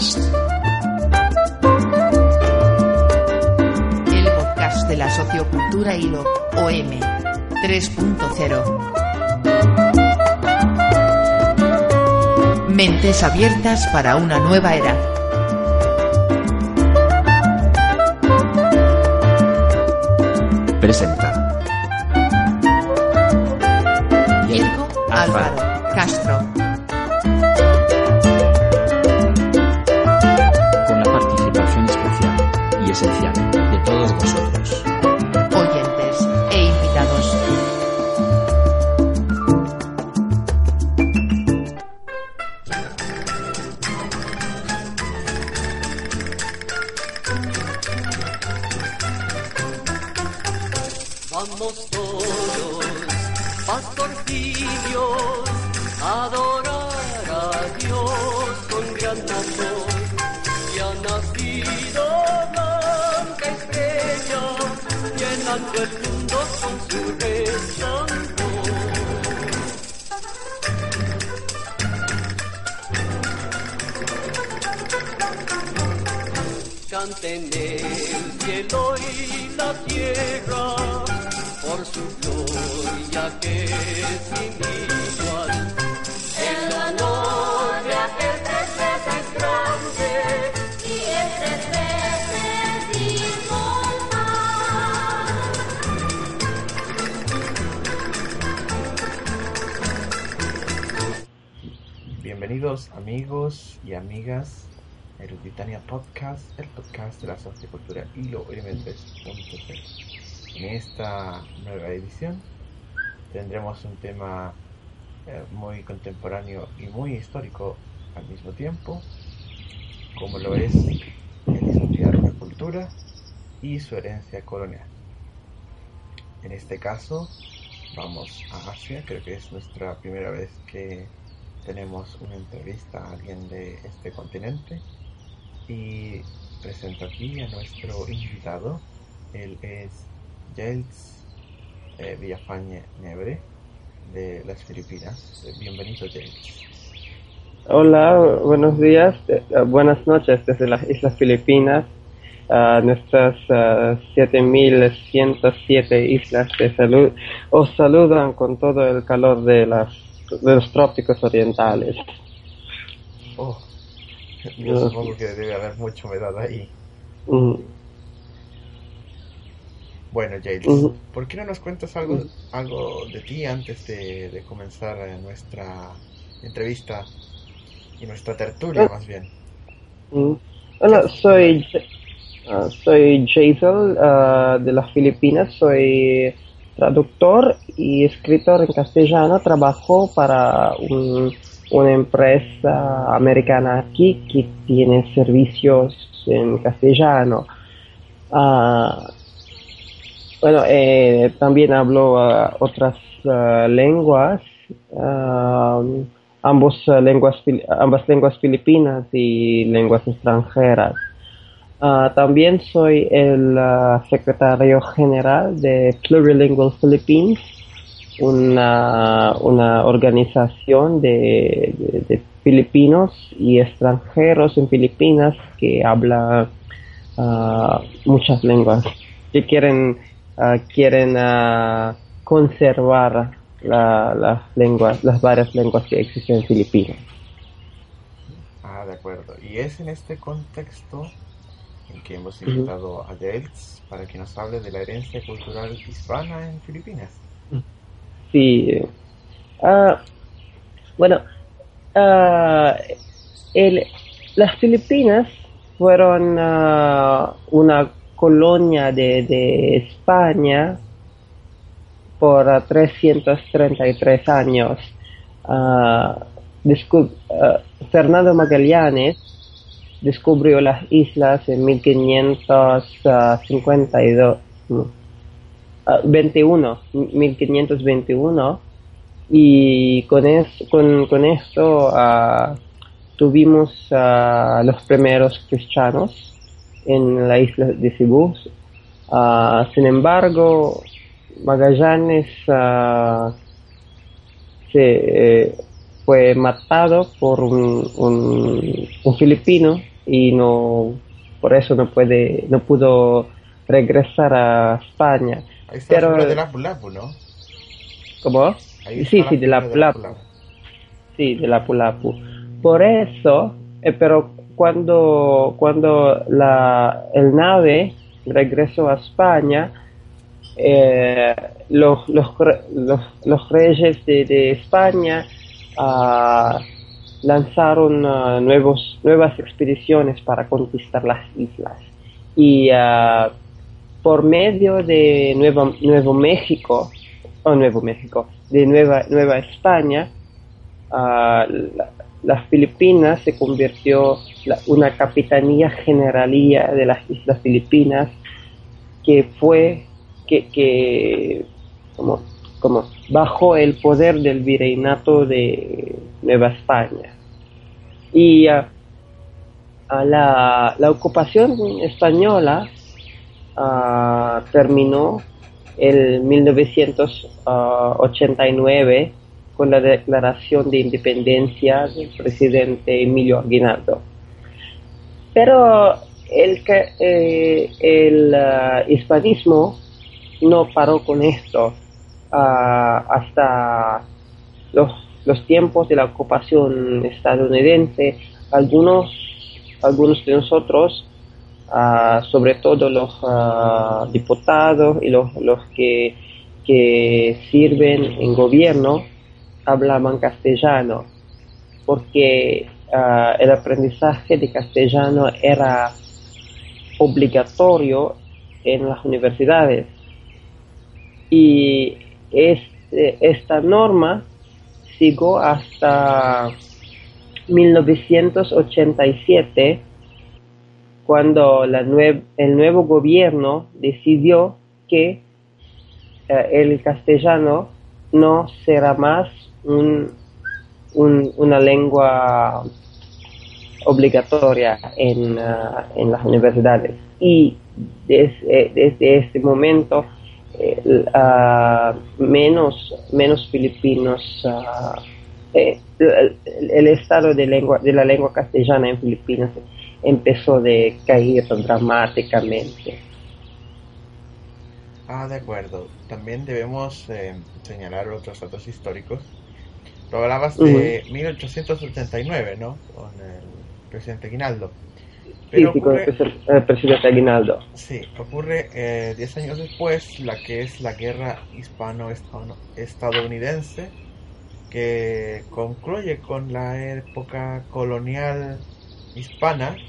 Podcast. El podcast de la sociocultura Hilo, OM 3.0. Mentes abiertas para una nueva era. Presenta. Diego Álvaro Castro. Canten el cielo y la tierra por su gloria que es sin igual. El honor de aquel tres veces grande y el tres veces inmortal. Bienvenidos amigos y amigas a Eruditania Podcast, el podcast de la sociocultura Hilo M3.0. En esta nueva edición tendremos un tema eh, muy contemporáneo y muy histórico al mismo tiempo, como lo es el estudiar la cultura y su herencia colonial. En este caso vamos a Asia, creo que es nuestra primera vez que tenemos una entrevista a alguien de este continente y presento aquí a nuestro invitado. Él es Jails eh, Villafañe Nebre de las Filipinas. Bienvenido, Jails. Hola, buenos días, eh, buenas noches desde las Islas Filipinas, a nuestras ah, 7.107 islas de salud. Os saludan con todo el calor de, las, de los trópicos orientales. Oh, yo supongo que debe haber mucha humedad ahí. Bueno, Jails. ¿por qué no nos cuentas algo, algo de ti antes de, de comenzar eh, nuestra entrevista y nuestra tertulia, más bien? Bueno, soy, ah, soy Jaisal ah, de las Filipinas, soy traductor y escritor en castellano. Trabajo para un- una empresa americana aquí que tiene servicios en castellano. Ah, bueno, eh, también hablo ah, otras ah, lenguas, ambos, lenguas, ambas lenguas filipinas y lenguas extranjeras. También soy el secretario general de Plurilingual Philippines, una, una organización de, de- de filipinos y extranjeros en Filipinas que habla ah, muchas lenguas, que quieren, ah, quieren ah, conservar la- las lenguas, las varias lenguas que existen en Filipinas. Ah, de acuerdo. Y es en este contexto en que hemos invitado a Jails para que nos hable de la herencia cultural hispana en Filipinas. Sí. Ah, bueno, ah, el- las Filipinas fueron ah, una colonia de, de España por ah, 333 años. Fernando Magallanes descubrió las islas en 1552. No, ah, 21, 1521 y con, es, con, con esto ah, tuvimos a los primeros cristianos en la isla de Cebú. Ah, sin embargo, Magallanes ah, se, eh, fue matado por un, un filipino y no por eso no puede no pudo regresar a España. Ahí está Pero- la de Lapu Lapu, ¿no? ¿Cómo? Ahí Sí, sí, de la Lapu Sí, de la Pulapu. Por eso, eh, pero cuando, cuando la, el nave regresó a España, eh, los, los, los, los reyes de, de España ah, lanzaron ah, nuevos, nuevas expediciones para conquistar las islas. Y ah, por medio de Nuevo, Nuevo México, o Nuevo México, de Nueva, Nueva España, ah, la- las Filipinas se convirtió la- una capitanía generalía de las islas Filipinas que fue que, que como, como bajo el poder del virreinato de Nueva España. Y ah, a la, la ocupación española ah, terminó el 1989 con la declaración de independencia del presidente Emilio Aguinaldo. Pero el, eh, el ah, hispanismo no paró con esto ah, hasta los, los tiempos de la ocupación estadounidense. Algunos, algunos de nosotros ah, sobre todo los ah, diputados y los, los que, que sirven en gobierno, hablaban castellano, porque ah, el aprendizaje de castellano era obligatorio en las universidades. Y este- esta norma siguió hasta 1987 cuando la el nuevo gobierno decidió que eh, el castellano no será más un- un- una lengua obligatoria en, en las universidades. Y desde, desde este momento eh, menos, menos filipinos, eh, el, el estado de, lengua, de la lengua castellana en Filipinas empezó de caer dramáticamente. Ah, de acuerdo. También debemos eh, señalar otros datos históricos. Tú hablabas de 1889, ¿no? Con el presidente Aguinaldo. Pero sí, ocurre, el presidente Aguinaldo. sí, ocurre eh, 10 años después la que es la guerra hispano-estadounidense, que concluye con la época colonial hispana.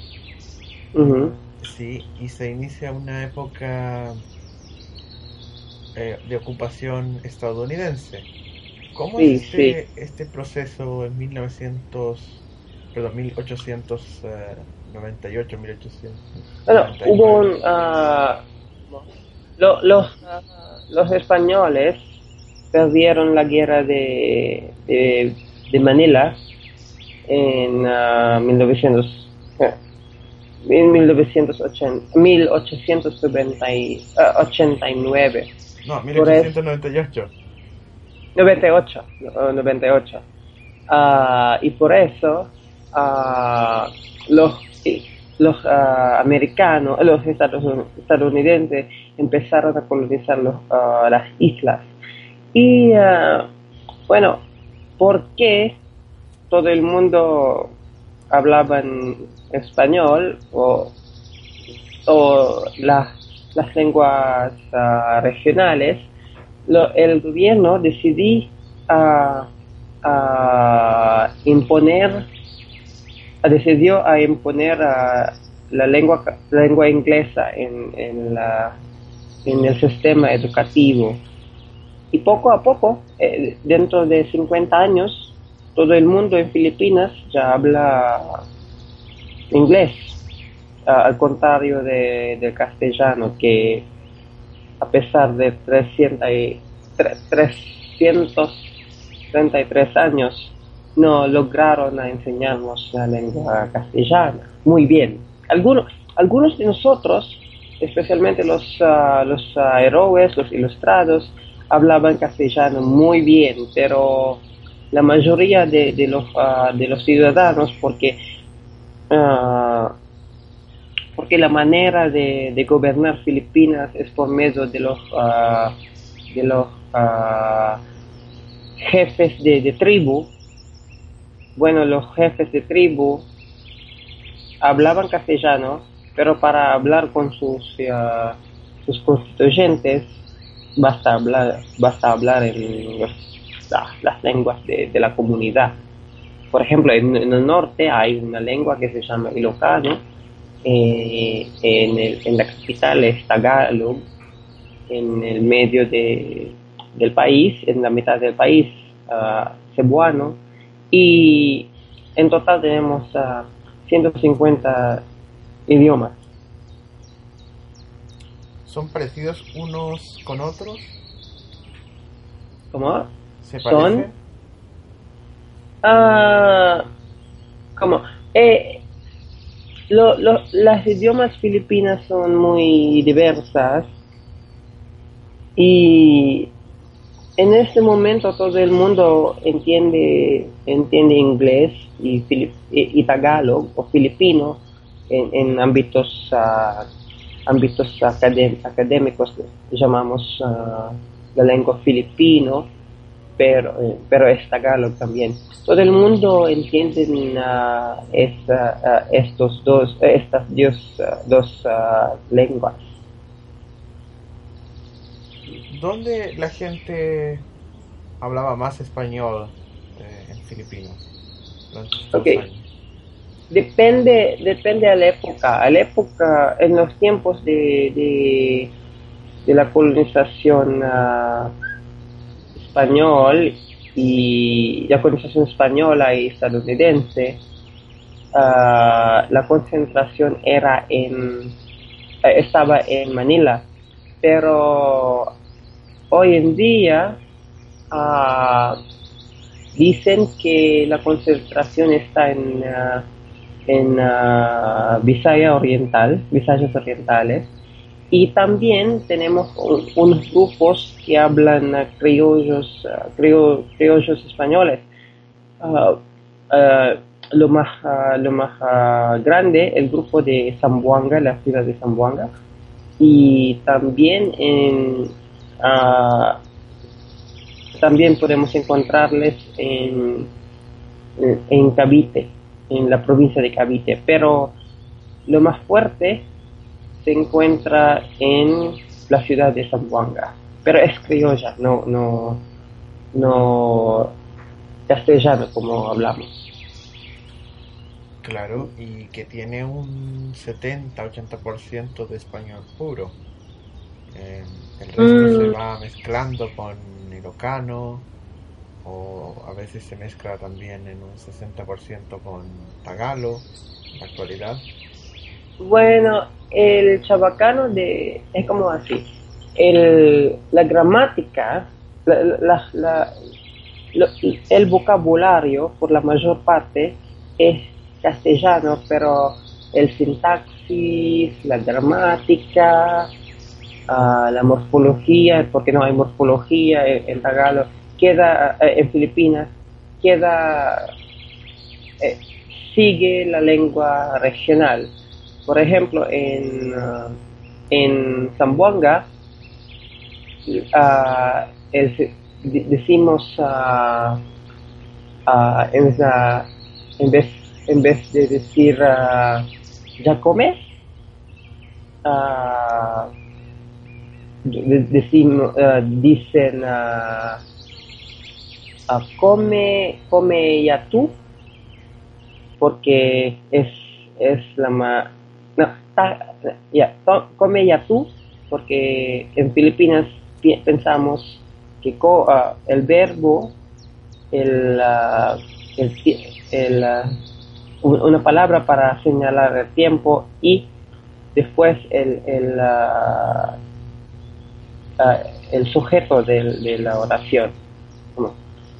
Sí, y se inicia una época eh, de ocupación estadounidense. ¿Cómo Sí, es este, este proceso en 1900, perdón, 1898, 1800? Bueno, hubo un, ah, lo- los, los españoles perdieron la guerra de, de, de Manila en ah, 1900, eh, en 1980, 1889. No, Por 1898. 98, no, 98. Ah, y por eso ah, los, los ah, americanos, los estadounidenses empezaron a colonizar los, ah, las islas. Y ah, bueno, ¿por qué todo el mundo hablaba español o, o las, lenguas ah, regionales? lo- el gobierno decidió a, a imponer a- decidió a imponer la lengua la lengua inglesa en, en, la, en el sistema educativo y poco a poco eh, dentro de 50 años todo el mundo en Filipinas ya habla inglés al contrario de, del castellano que a pesar de 300 y, tre- 333 años, no lograron enseñarnos la lengua castellana. Muy bien. Algunos, algunos de nosotros, especialmente los, ah, los ah, héroes, los ilustrados, hablaban castellano muy bien, pero la mayoría de, los, ah, de los ciudadanos porque, ah, porque la manera de, gobernar Filipinas es por medio de los, ah, de los jefes de, tribu. Bueno, los jefes de tribu hablaban castellano, pero para hablar con sus, sus constituyentes basta hablar, basta hablar en las lenguas de, de la comunidad. Por ejemplo, en, en el norte hay una lengua que se llama Ilocano, eh, en, el- en la capital es Tagalog, en el medio de- del país, en la mitad del país, ah, cebuano, y en total tenemos ah, 150 idiomas. ¿Son parecidos unos con otros? ¿Cómo? ¿Se Son- parecen? Ah, ¿Cómo? Eh, lo- lo- las idiomas filipinas son muy diversas y en este momento todo el mundo entiende entiende inglés y, filip- y, y tagalog o filipino en, en ámbitos ah, ámbitos acadé- académicos llamamos ah, la lengua filipino pero eh, pero es tagalog también todo el mundo entiende esta- ah, estos dos estas dos, dos ah, lenguas ¿Dónde la gente hablaba más español eh, en Filipino? durante estos Ok. años? Depende, depende a la época. A la época, en los tiempos de, de, de la colonización ah, español y la colonización española y estadounidense, ah, la concentración era en, eh, estaba en Manila. Pero hoy en día, ah, dicen que la concentración está en, ah, en Visaya Oriental, Visayas Orientales, y también tenemos un- unos grupos que hablan ah, criollos, ah, criol- criollos españoles. Ah, lo más, lo más grande, el grupo de Zamboanga, la ciudad de Zamboanga, y también en también podemos encontrarles en, en, en Cavite, en la provincia de Cavite, pero lo más fuerte se encuentra en la ciudad de Zamboanga, pero es criolla, no, no, no castellano como hablamos. Claro, y que tiene un 70-80% de español puro. Eh, el resto Mm. se va mezclando con ilocano o a veces se mezcla también en un 60% con tagalo en la actualidad. Bueno, el chabacano de, es como así. El, la gramática, la- el vocabulario, por la mayor parte, es castellano, pero el sintaxis, la gramática, ah, la morfología, porque no hay morfología en, en queda eh, en Filipinas, queda eh, sigue la lengua regional. Por ejemplo, en, ah, en Zamboanga ah, el- de- decimos ah, ah, en, en, vez, en vez de decir ah, ya comes, de- decimos, dicen come, come ya tú, porque es, es la más... Ya, come ya tú, porque en Filipinas pi- pensamos que co- ah, el verbo, el, ah, el, ah, un- una palabra para señalar el tiempo y después el, el, el sujeto de, la oración.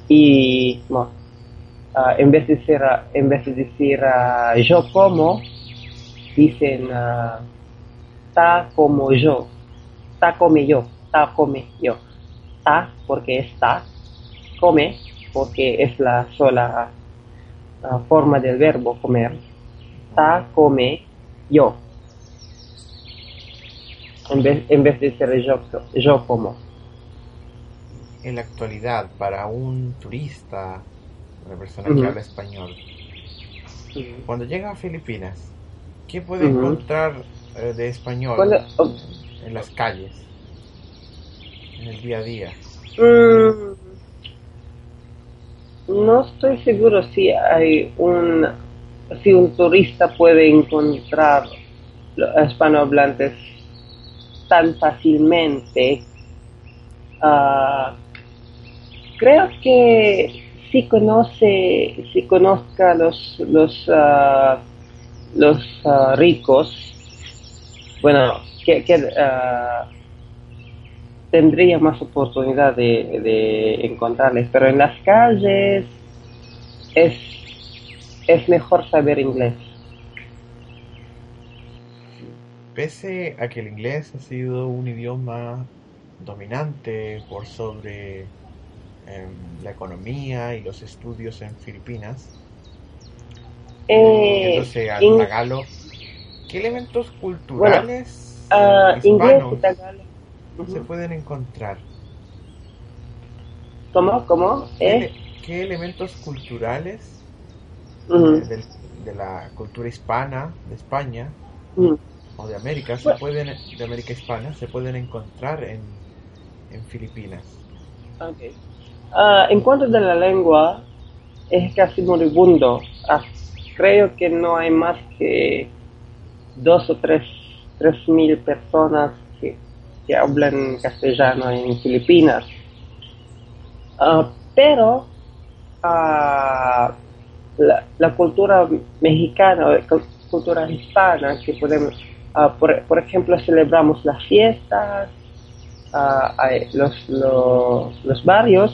Y no, en vez de decir, en vez de decir yo como, dicen ah, ta como yo, ta come yo, ta come yo, ta porque es ta, come porque es la sola ah, forma del verbo comer. Ta, come, yo. En vez, en vez de ser yo, yo como. En la actualidad, para un turista, una persona que habla español, cuando llega a Filipinas, ¿qué puede encontrar eh, de español oh. en, las calles, en el día a día? Mm, no estoy seguro si hay un si un turista puede encontrar los hispanohablantes tan fácilmente. Ah, creo que si conoce si conozca los los ah, los ah, ricos bueno que, que, ah, tendría más oportunidad de, de encontrarles, pero en las calles es, es mejor saber inglés. Pese a que el inglés ha sido un idioma dominante por sobre em, la economía y los estudios en Filipinas, Eh, yéndose al in- Tagalog, ¿qué elementos culturales ah, eh, inglés hispanos y tagalog. se pueden encontrar? ¿Cómo? ¿Cómo? ¿Qué, ¿Eh? ele- qué elementos culturales Ujú, eh, del- de la cultura hispana de España ujú. o de América se Bueno. pueden de América hispana se pueden encontrar en, en Filipinas? Ok. Ah, en cuanto de la lengua, es casi moribundo. Creo que no hay más que dos o tres, tres mil personas que, que hablan castellano en Filipinas. Ah, pero ah, la, cultura mexicana, cu- cultura hispana, que podemos, ah, por, ejemplo, celebramos las fiestas, hay- los, los, los barrios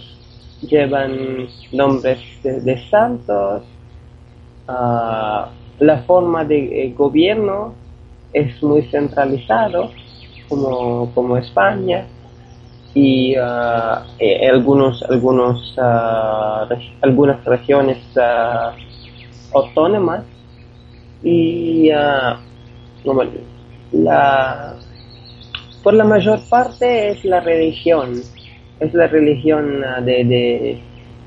llevan nombres de, de santos, ah, la forma de eh, gobierno es muy centralizado, como, como España, y eh, algunos, algunos, reg- algunas regiones autónomas, y la, por la mayor parte es la religión, es la religión de, de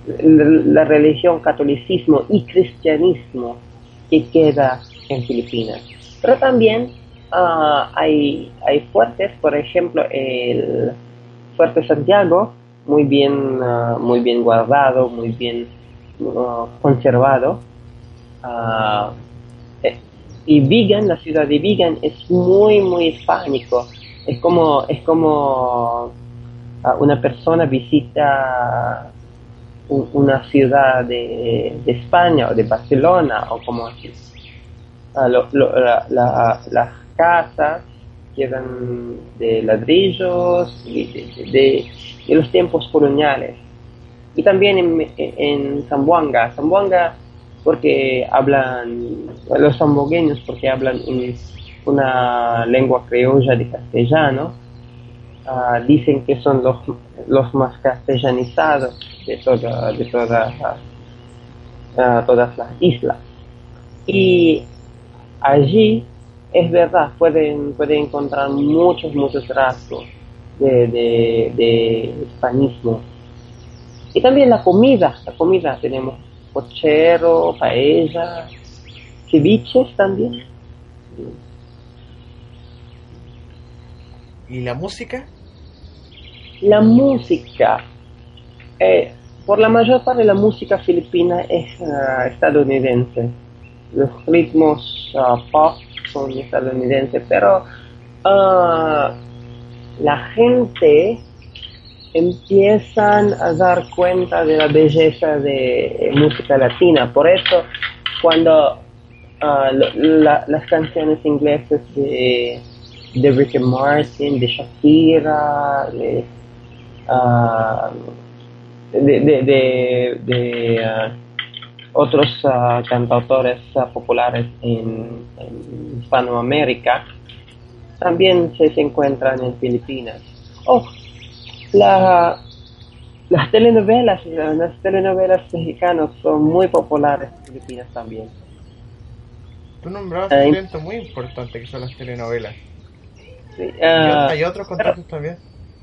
la, religión catolicismo y cristianismo que queda en Filipinas. Pero también ah, hay, hay fuertes, por ejemplo, el Fuerte Santiago, muy bien, ah, muy bien guardado, muy bien ah, conservado. Eh, y Vigan, la ciudad de Vigan, es muy, muy hispánico. Es como, es como una persona visita una ciudad de, de España o de Barcelona o como así. Ah, la- la- las casas quedan de ladrillos y de, de- de- los tiempos coloniales. Y también en, en Zamboanga, Zamboanga porque hablan, los zambogueños porque hablan un- una lengua criolla de castellano, ah, dicen que son los, los más castellanizados de, toda, de todas las, todas las islas. Y allí, es verdad, pueden, pueden encontrar muchos, muchos rasgos de, de, de hispanismo. Y también la comida, la comida tenemos cochero, paella, ceviches también. ¿Y la música? La música, eh, por la mayor parte la música filipina es ah, estadounidense. Los ritmos ah, pop son estadounidenses, pero ah, la gente empiezan a dar cuenta de la belleza de música latina. Por eso, cuando la- las canciones inglesas de, de Ricky Martin, de Shakira, de, de, de, de- de, ah, otros ah, cantautores ah, populares en, en Hispanoamérica, también se, se encuentran en Filipinas. Oh, la, las telenovelas, las telenovelas mexicanas son muy populares en Filipinas también. Tú nombrabas Ay. un evento muy importante que son las telenovelas. Sí, Y hay otros contactos también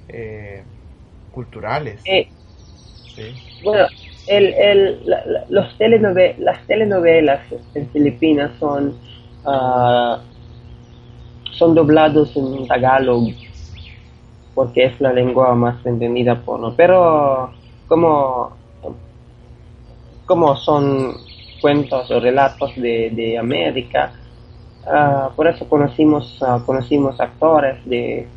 eh, culturales. eh, Bueno, el, el, la- los telenove- las telenovelas en Filipinas son ah, son doblados en Tagalog porque es la lengua más entendida por no pero como como son cuentos o relatos de, de América ah, por eso conocimos ah, conocimos actores de,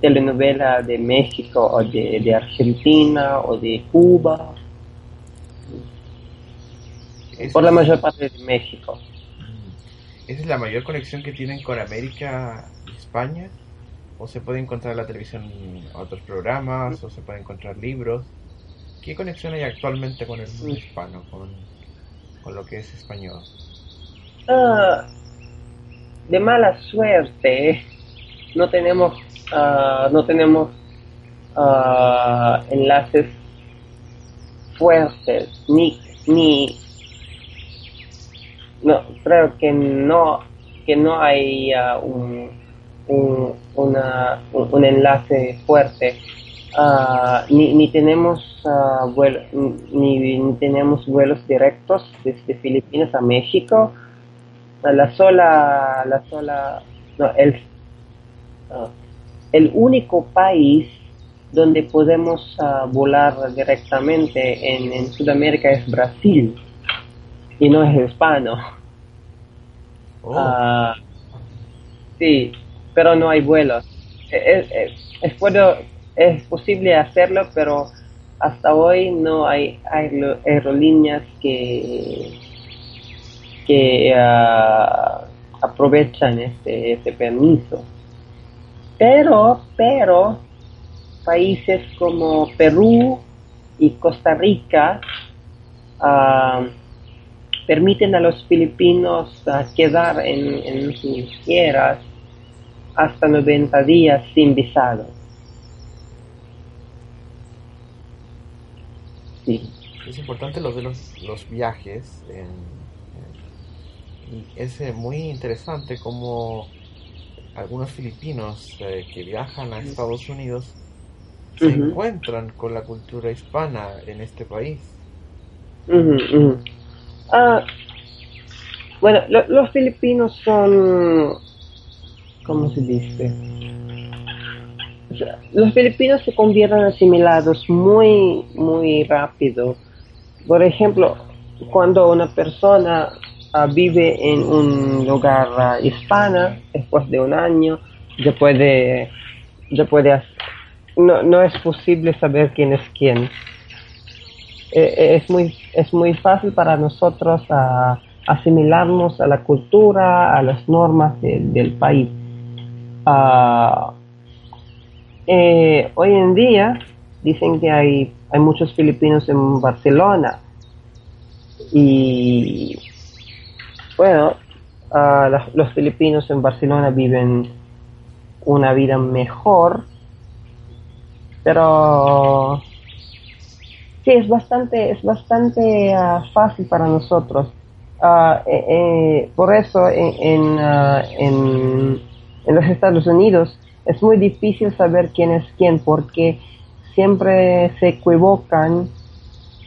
telenovela de México o de, de Argentina o de Cuba Es- por la mayor parte de México Mm. ¿Esa es la mayor conexión que tienen con América y España? ¿O se puede encontrar en la televisión otros programas? ¿O se puede encontrar libros? ¿Qué conexión hay actualmente con el mundo hispano, con, con lo que es español? Ah, de mala suerte no tenemos ah, no tenemos ah, enlaces fuertes ni ni no creo que no que no hay ah, un, un, una- un- enlace fuerte. Ni, ni tenemos ah, vuel- ni, ni tenemos vuelos directos desde Filipinas a México. La sola la sola no, el ah, el único país donde podemos ah, volar directamente en, en Sudamérica es Brasil y no es hispano Oh, Ah, sí, pero no hay vuelos. Es, es, es, puedo- es posible hacerlo, pero hasta hoy no hay aerolíneas aerolíneas que, que ah, aprovechan este, este permiso. Pero, pero, países como Perú y Costa Rica ah, permiten a los filipinos ah, quedar en, en sus tierras hasta 90 días sin visado. Sí. es importante lo de los, los viajes. en- es eh, muy interesante como algunos filipinos eh, que viajan a Estados Unidos se encuentran con la cultura hispana en este país. Ah, bueno, lo- los filipinos son, ¿cómo se dice? O sea, los filipinos se convierten asimilados muy, muy rápido. Por ejemplo, cuando una persona vive en un lugar ah, hispana, después de un año, ya puede, ya puede, no, no es posible saber quién es quién eh, es muy es muy fácil para nosotros ah, asimilarnos a la cultura, a las normas de- del país. Ah, eh, hoy en día dicen que hay hay muchos filipinos en Barcelona y bueno ah, las- los filipinos en Barcelona viven una vida mejor pero Sí, es bastante, es bastante ah, fácil para nosotros. Ah, eh, eh, por eso en, en, ah, en, en los Estados Unidos es muy difícil saber quién es quién porque siempre se equivocan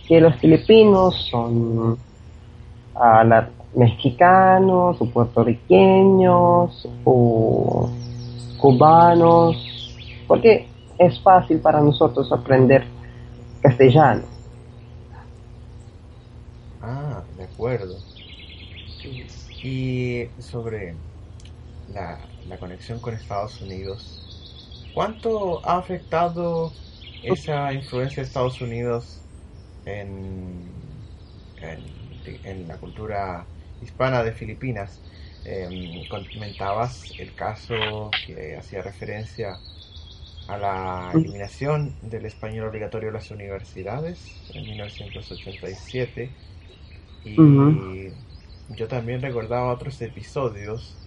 que los filipinos son la- mexicanos o puertorriqueños o cubanos porque es fácil para nosotros aprender castellano. Ah, de acuerdo. Y sobre la, la conexión con Estados Unidos, ¿cuánto ha afectado esa influencia de Estados Unidos en, en, en la cultura hispana de Filipinas? Em, comentabas el caso que hacía referencia a la eliminación del español obligatorio de las universidades en 1987 y Ujú. yo también recordaba otros episodios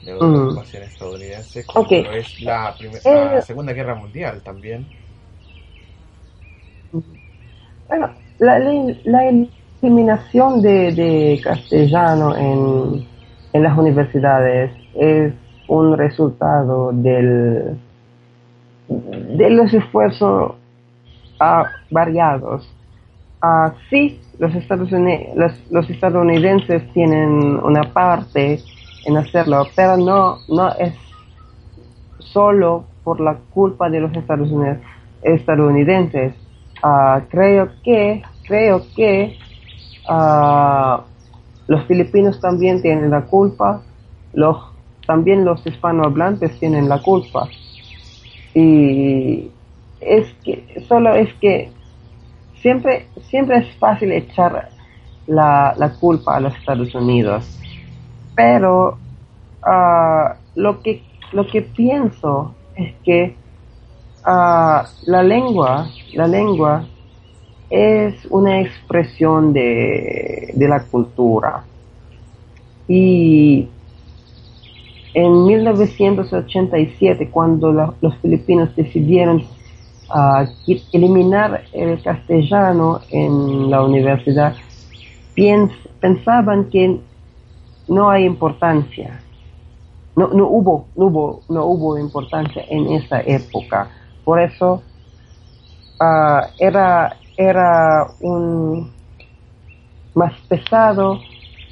de otra Ujú. ocupación estadounidense como es la, la Eh. Segunda Guerra Mundial también Bueno, la, la, la eliminación de, de castellano en, las universidades es un resultado del, de los esfuerzos ah, variados. Ah, sí, los, Estados Unidos, los, estadounidenses tienen una parte en hacerlo, pero no, no es solo por la culpa de los estadounidenses. Ah, creo que, creo que los filipinos también tienen la culpa, los, también los hispanohablantes tienen la culpa. Y es que, solo es que siempre, siempre es fácil echar la, la culpa a los Estados Unidos. Pero uh, lo, que, lo que pienso es que uh, la lengua, la lengua es una expresión de, de la cultura. Y en 1987, cuando los filipinos decidieron uh, eliminar el castellano en la universidad, piens, pensaban que no hay importancia. No, no, hubo, no, hubo, no hubo importancia en esa época. Por eso uh, era era un más pesado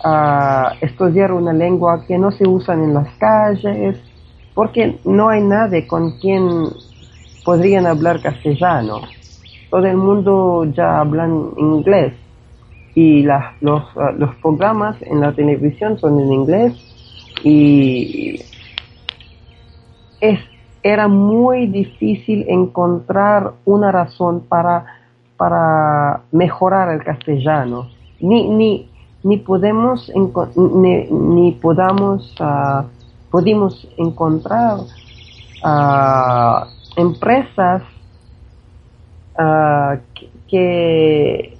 a estudiar una lengua que no se usa en las calles, porque no hay nadie con quien podrían hablar castellano. Todo el mundo ya hablan inglés y los, los programas en la televisión son en inglés y es, era muy difícil encontrar una razón para para mejorar el castellano. Ni, ni, ni podemos, ni, podamos, uh, encontrar uh, empresas uh, que,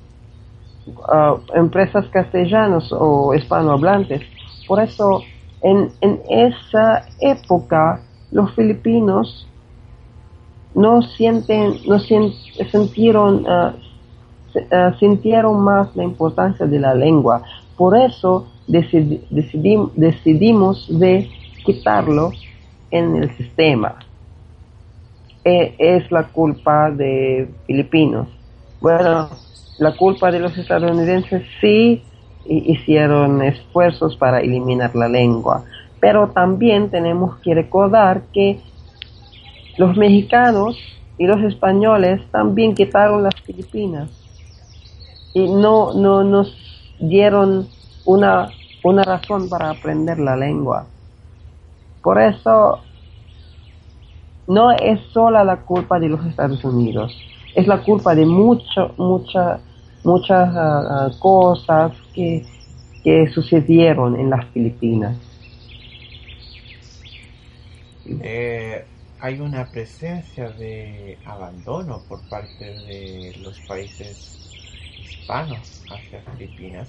empresas castellanos o hispanohablantes. Por eso, en, en esa época, los filipinos no sienten, no sintieron, uh, sintieron más la importancia de la lengua. Por eso decidimos de quitarlo en el sistema. E, es la culpa de filipinos. Bueno, la culpa de los estadounidenses sí hicieron esfuerzos para eliminar la lengua, pero también tenemos que recordar que los mexicanos y los españoles también quitaron las Filipinas y no, no nos dieron una, una razón para aprender la lengua. Por eso no es sola la culpa de los Estados Unidos, es la culpa de mucho, mucha, muchas ah, cosas que, que sucedieron en las Filipinas. Eh, hay una presencia de abandono por parte de los países hispanos hacia Filipinas,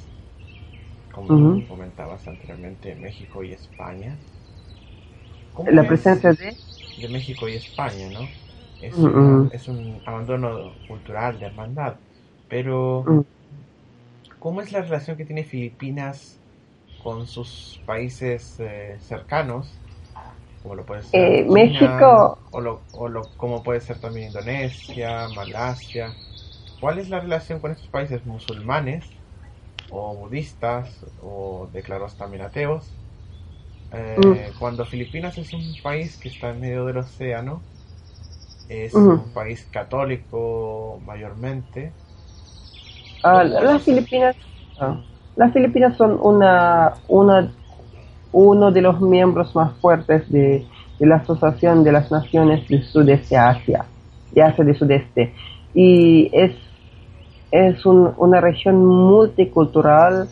como comentabas anteriormente, México y España. La presencia de... De México y España, ¿no? Es, un abandono cultural de hermandad, pero ¿cómo es la relación que tiene Filipinas con sus países eh, cercanos como lo puede ser eh, México o, lo, o lo, como puede ser también Indonesia, Malasia. ¿Cuál es la relación con estos países musulmanes o budistas o declarados también ateos? Eh, mm. Cuando Filipinas es un país que está en medio del océano, es un país católico mayormente. Ah, las Filipinas, ah, las Filipinas son una, una uno de los miembros más fuertes de, la Asociación de las Naciones del Sudeste Asia, de Asia del Sudeste. Y es, es una región multicultural.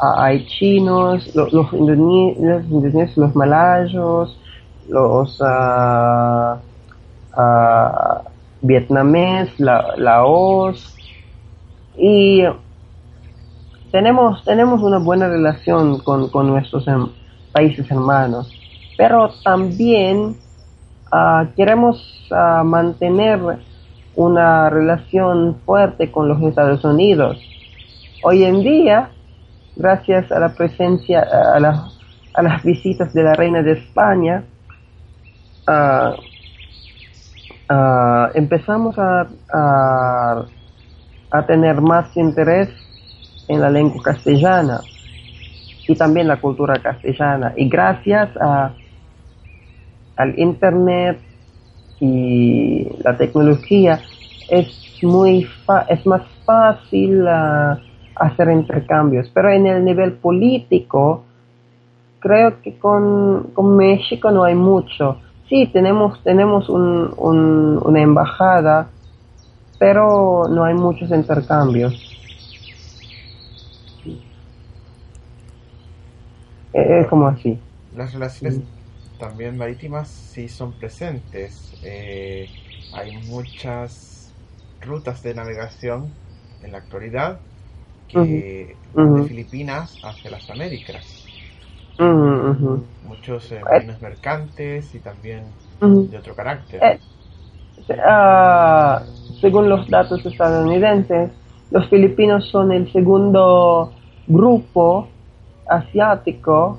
hay chinos, los, los, indonesios, los malayos, los uh, vietnamés, la, laos. Y tenemos, tenemos una buena relación con, con nuestros em, países hermanos, pero también uh, queremos uh, mantener una relación fuerte con los Estados Unidos. Hoy en día, gracias a la presencia, a, las visitas de la reina de España, ah, empezamos a, a, tener más interés en la lengua castellana y también la cultura castellana. Y gracias a, al Internet y la tecnología, es, muy es más fácil ah, hacer intercambios. Pero en el nivel político, creo que con, México no hay mucho. Sí, tenemos, tenemos un, una embajada, pero no hay muchos intercambios. Es como así. Las relaciones también marítimas sí son presentes. Eh, hay muchas rutas de navegación en la actualidad que de Filipinas hacia las Américas. Muchos eh, mercantes y también de otro carácter. Eh, ah, según los datos estadounidenses, los filipinos son el segundo grupo asiático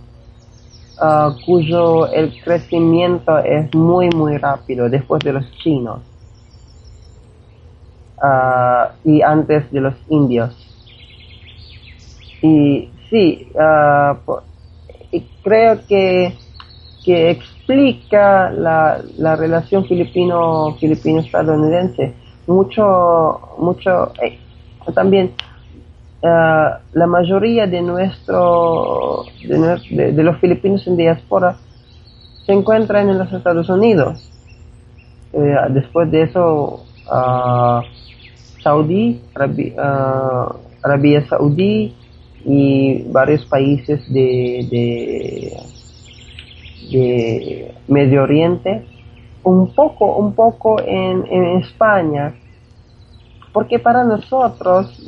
ah, cuyo el crecimiento es muy muy rápido después de los chinos ah, y antes de los indios. Y sí, uh, y creo que, que explica la, la relación filipino filipino estadounidense mucho mucho eh, también uh, la mayoría de nuestro de, de, los filipinos en diáspora se encuentran en los Estados Unidos. Eh, después de eso uh, Saudí Arabia, Arabia Saudí y varios países de, de, Medio Oriente, un poco, un poco en, España, porque para nosotros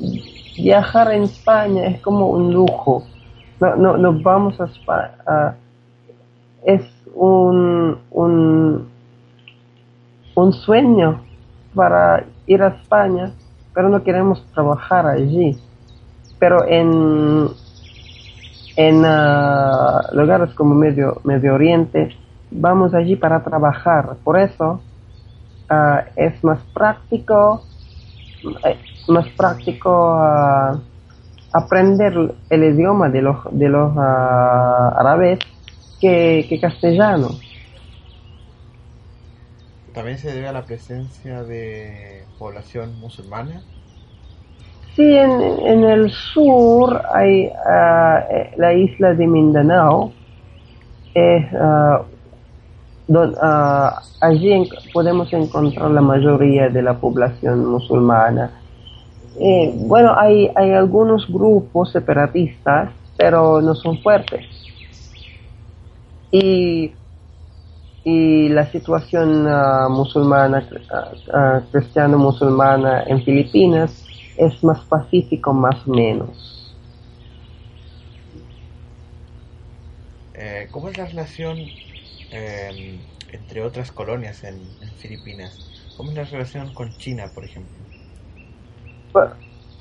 viajar en España es como un lujo. No, no, vamos a España. es un, un, un sueño para ir a España, pero no queremos trabajar allí pero en, en ah, lugares como Medio, Medio Oriente vamos allí para trabajar. Por eso ah, es más práctico, más práctico ah, aprender el idioma de los, de los árabes que, que castellano. También se debe a la presencia de población musulmana Sí, en, el sur hay eh, la isla de Mindanao. Ah, ah, allí podemos encontrar la mayoría de la población musulmana. Eh, bueno, hay, hay algunos grupos separatistas, pero no son fuertes. Y, y la situación musulmana, cristiano-musulmana en Filipinas es más pacífico más o menos. Eh, ¿Cómo es la relación em, entre otras colonias en, Filipinas? ¿Cómo es la relación con China, por ejemplo?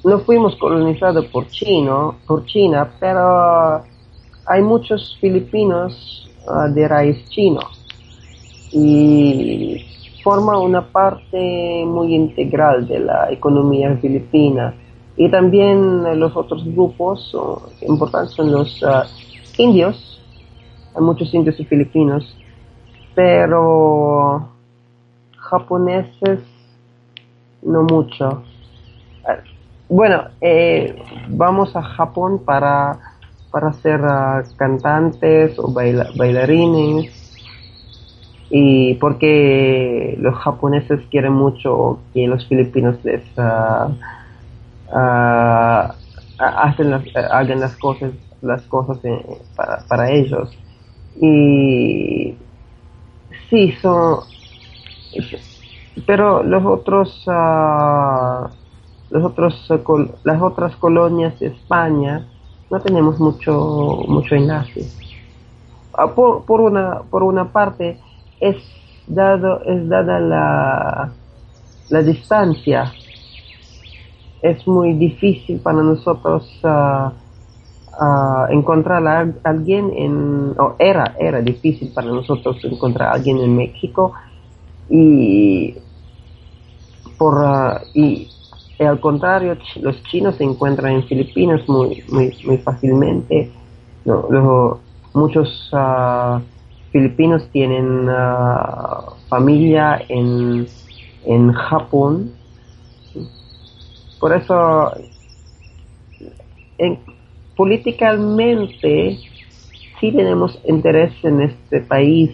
no fuimos colonizados por, chino, por China, pero hay muchos filipinos ah, de raíz chino. Y forma una parte muy integral de la economía filipina. Y también los otros grupos importantes son los ah, indios, hay muchos indios y filipinos, pero japoneses no mucho. Bueno, eh, vamos a Japón para, para ser ah, cantantes o bailarines y porque los japoneses quieren mucho que los filipinos les uh, hacen las, hagan las cosas las cosas para, para, ellos y sí son pero los otros los otros las otras colonias de España no tenemos mucho mucho enlace por, por una por una parte es dado es dada la la distancia. Es muy difícil para nosotros ah, ah, encontrar a alguien en, o era, era difícil para nosotros encontrar a alguien en México y por ah, y al contrario los chinos se encuentran en Filipinas muy muy, muy fácilmente muchos filipinos tienen familia en en Japón. Por eso, en, políticamente, sí tenemos interés en este país,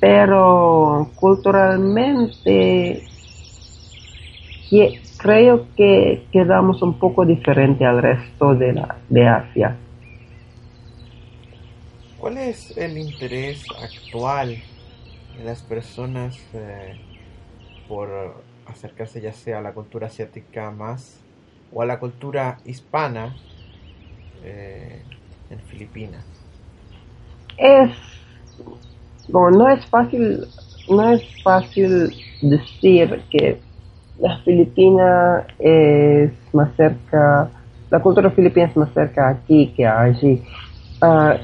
pero culturalmente creo que quedamos un poco diferente al resto de, de Asia. ¿Cuál es el interés actual de las personas eh, por acercarse ya sea a la cultura asiática más o a la cultura hispana eh, en Filipinas? Es, como no es fácil, no es fácil decir que la Filipina es más cerca, la cultura filipina es más cerca aquí que allí. Ah,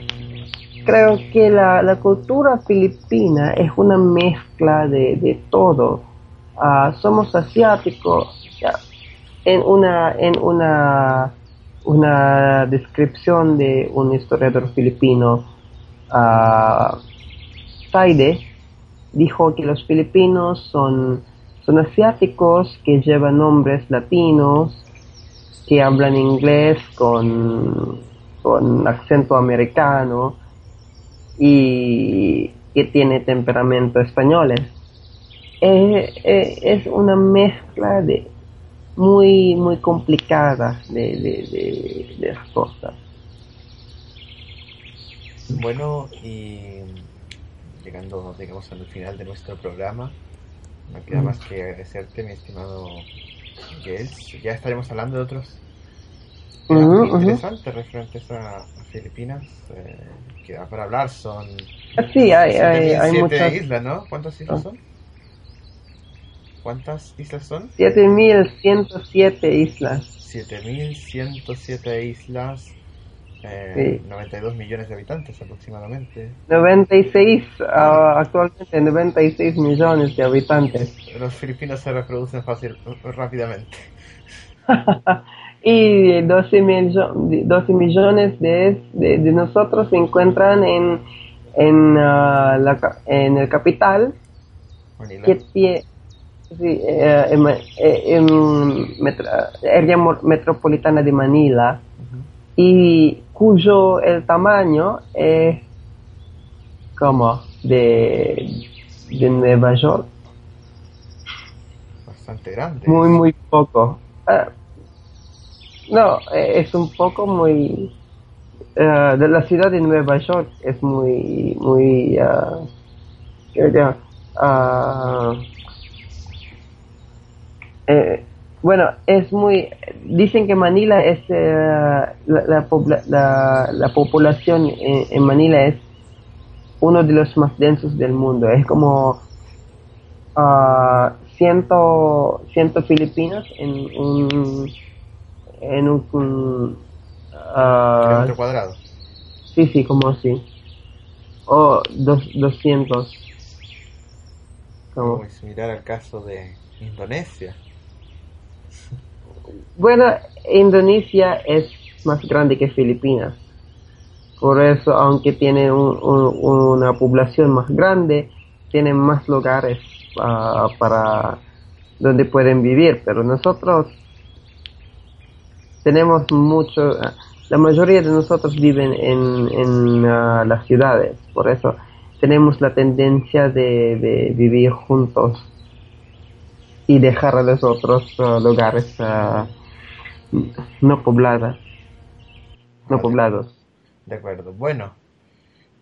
creo que la, la, cultura filipina es una mezcla de, de todo. Ah, somos asiáticos. En una, en una, una descripción de un historiador filipino, uh, dijo que los filipinos son, son asiáticos que llevan nombres latinos, que hablan inglés con, con acento americano y que tiene temperamento españoles eh, eh, es una mezcla de muy muy complicada de, de, de, las cosas. Bueno, y llegando, digamos, al final de nuestro programa, no queda más que agradecerte, mi estimado Jels. Ya estaremos hablando de otros interesantes referentes a, Filipinas. Eh, que para hablar son. Sí, hay, hay, hay muchas. islas, ¿no? ¿Cuántas islas son? ¿Cuántas islas son? 7.107 islas. 7.107 islas, eh, 92 millones de habitantes aproximadamente. 96, uh, actualmente 96 millones de habitantes. Los filipinos se reproducen fácil, rápidamente. y 12, millones de, de, de, nosotros se encuentran en, en, uh, la, en el capital, que tiene Sí, eh, en, en área metropolitana de Manila y cuyo el tamaño es como de, de Nueva York. Bastante grande. Muy, muy poco. Ah, no, eh, es un poco muy... Uh, de la ciudad de Nueva York es muy, muy... Uh, eh, bueno, es muy. Dicen que Manila es. Eh, la, la, población en, Manila es uno de los más densos del mundo. Es como. Uh, ciento, ciento filipinos en un. En un. Uh, cuadrado. Sí, sí, como así. O dos, 200. Como. Muy similar al caso de Indonesia. Bueno, Indonesia es más grande que Filipinas. Por eso, aunque tiene una población más grande, tienen más lugares ah, para donde pueden vivir. Pero nosotros tenemos mucho, la mayoría de nosotros viven en, en ah, las ciudades. Por eso tenemos la tendencia de vivir juntos y dejar a los otros uh, lugares uh, no pobladas, no poblados. De acuerdo. Bueno,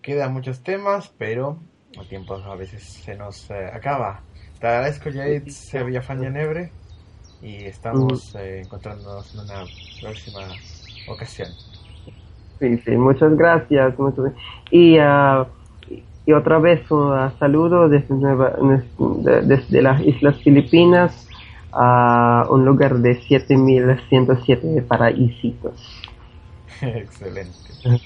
quedan muchos temas, pero el tiempo a veces se nos eh, acaba. Te agradezco, Jade Villafán Nebre, y estamos mm. eh, encontrándonos en una próxima ocasión. Sí, sí, muchas gracias. Y uh, y otra vez un saludo desde, Nueva- de- desde las Islas Filipinas a un lugar de 7107 paraísitos. Excelente.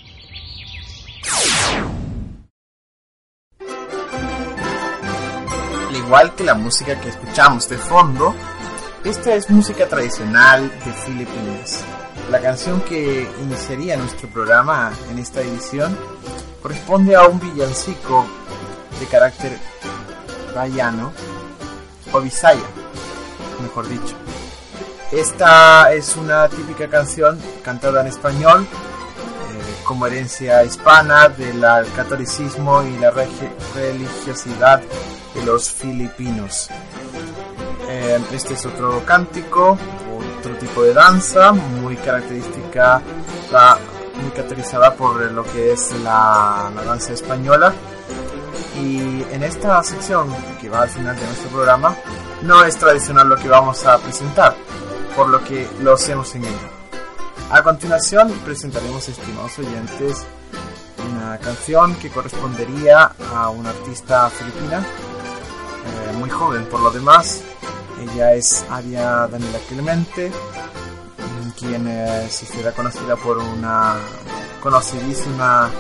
Al igual que la música que escuchamos de fondo, esta es música tradicional de Filipinas. La canción que iniciaría nuestro programa en esta edición corresponde a un villancico de carácter bayano o bisaya, mejor dicho. Esta es una típica canción cantada en español eh, como herencia hispana del catolicismo y la religiosidad de los filipinos. Eh, este es otro cántico, otro tipo de danza, muy característica, la- muy caracterizada por lo que es la, la danza española. Y en esta sección, que va al final de nuestro programa, no es tradicional lo que vamos a presentar, por lo que lo hacemos en ello. A continuación presentaremos, estimados oyentes, una canción que correspondería a una artista filipina, eh, muy joven por lo demás. Ella es Aria Daniela Clemente, quien eh, se será conocida por una conocidísima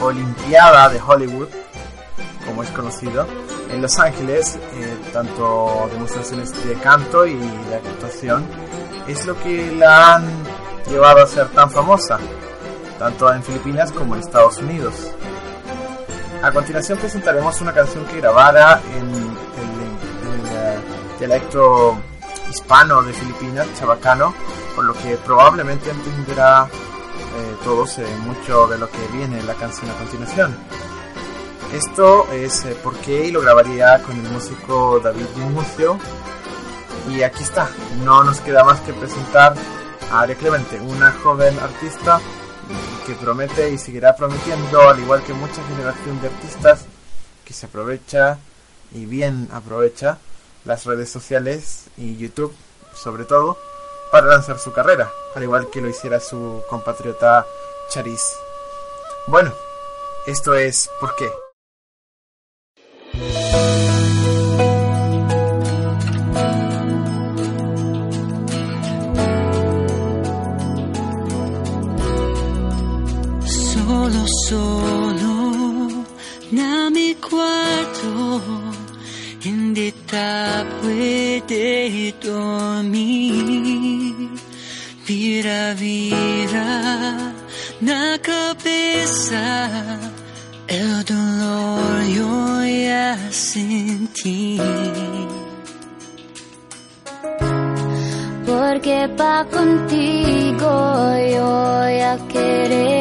Olimpiada de Hollywood, como es conocido, en Los Ángeles, eh, tanto demostraciones de canto y de actuación, es lo que la han llevado a ser tan famosa, tanto en Filipinas como en Estados Unidos. A continuación presentaremos una canción que grabara en el, en el, eh, dialecto hispano de Filipinas, chabacano, por lo que probablemente entenderá eh, todos mucho de lo que viene en la canción a continuación. Esto es eh, por qué lo grabaría con el músico David Mucio. Y aquí está, no nos queda más que presentar a Aria Clemente, una joven artista que promete y seguirá prometiendo, al igual que mucha generación de artistas, que se aprovecha y bien aprovecha las redes sociales y YouTube, sobre todo, para lanzar su carrera, al igual que lo hiciera su compatriota Charis. Bueno, esto es ¿Por qué? Solo, solo na mi kwarto Hindi ta pwede dormir Vira-vira na cabeza El dolor yo ya sentí Porque pa contigo yo voy a querer.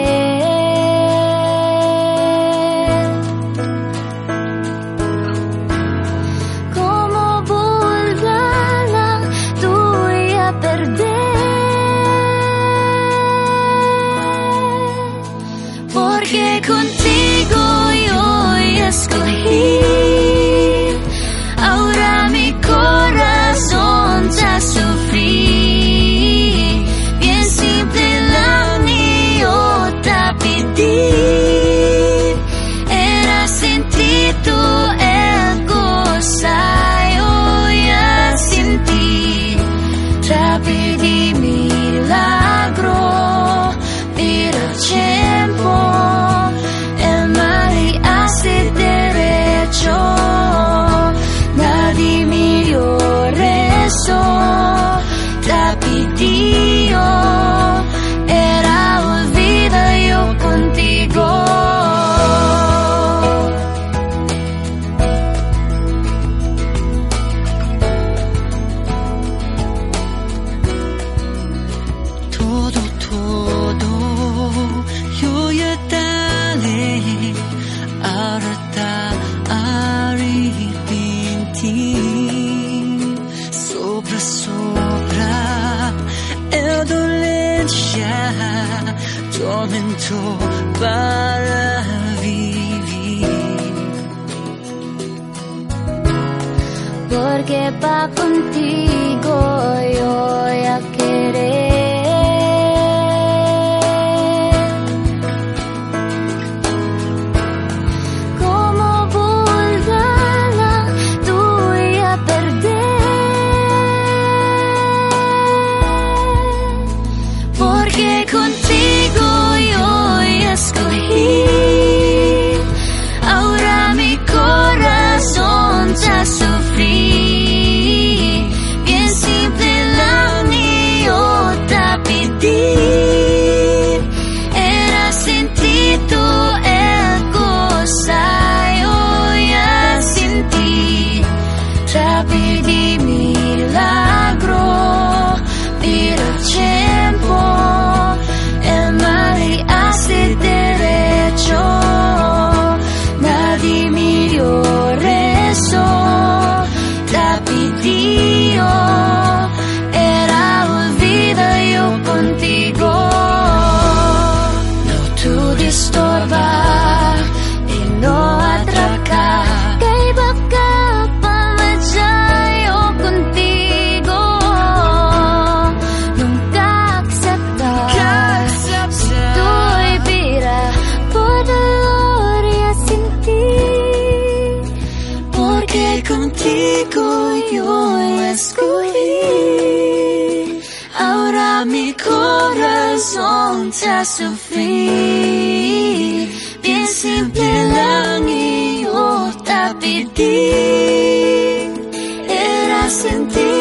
Tormento para vivir. Porque pa contigo yo corazón te hace. Bien simple el anillo te pedí, era sentir.